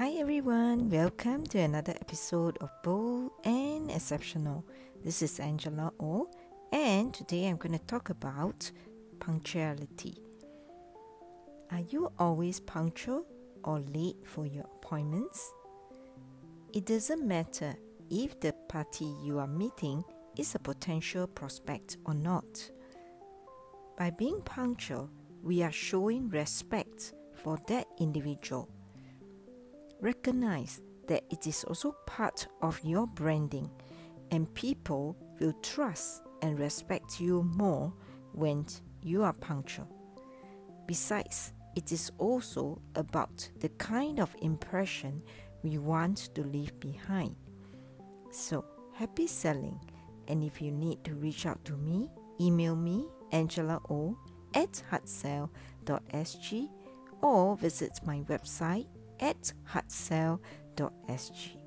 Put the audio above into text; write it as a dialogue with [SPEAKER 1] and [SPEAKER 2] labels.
[SPEAKER 1] Hi everyone, welcome to another episode of Bold and Exceptional. This is Angela O, and today I'm going to talk about punctuality. Are you always punctual or late for your appointments? It doesn't matter if the party you are meeting is a potential prospect or not. By being punctual, we are showing respect for that individual Recognize that it is also part of your branding, and people will trust and respect you more when you are punctual. Besides, it is also about the kind of impression we want to leave behind. So, happy selling! And if you need to reach out to me, email me angela o at hardsell.sg or visit my website at hardsell.sg.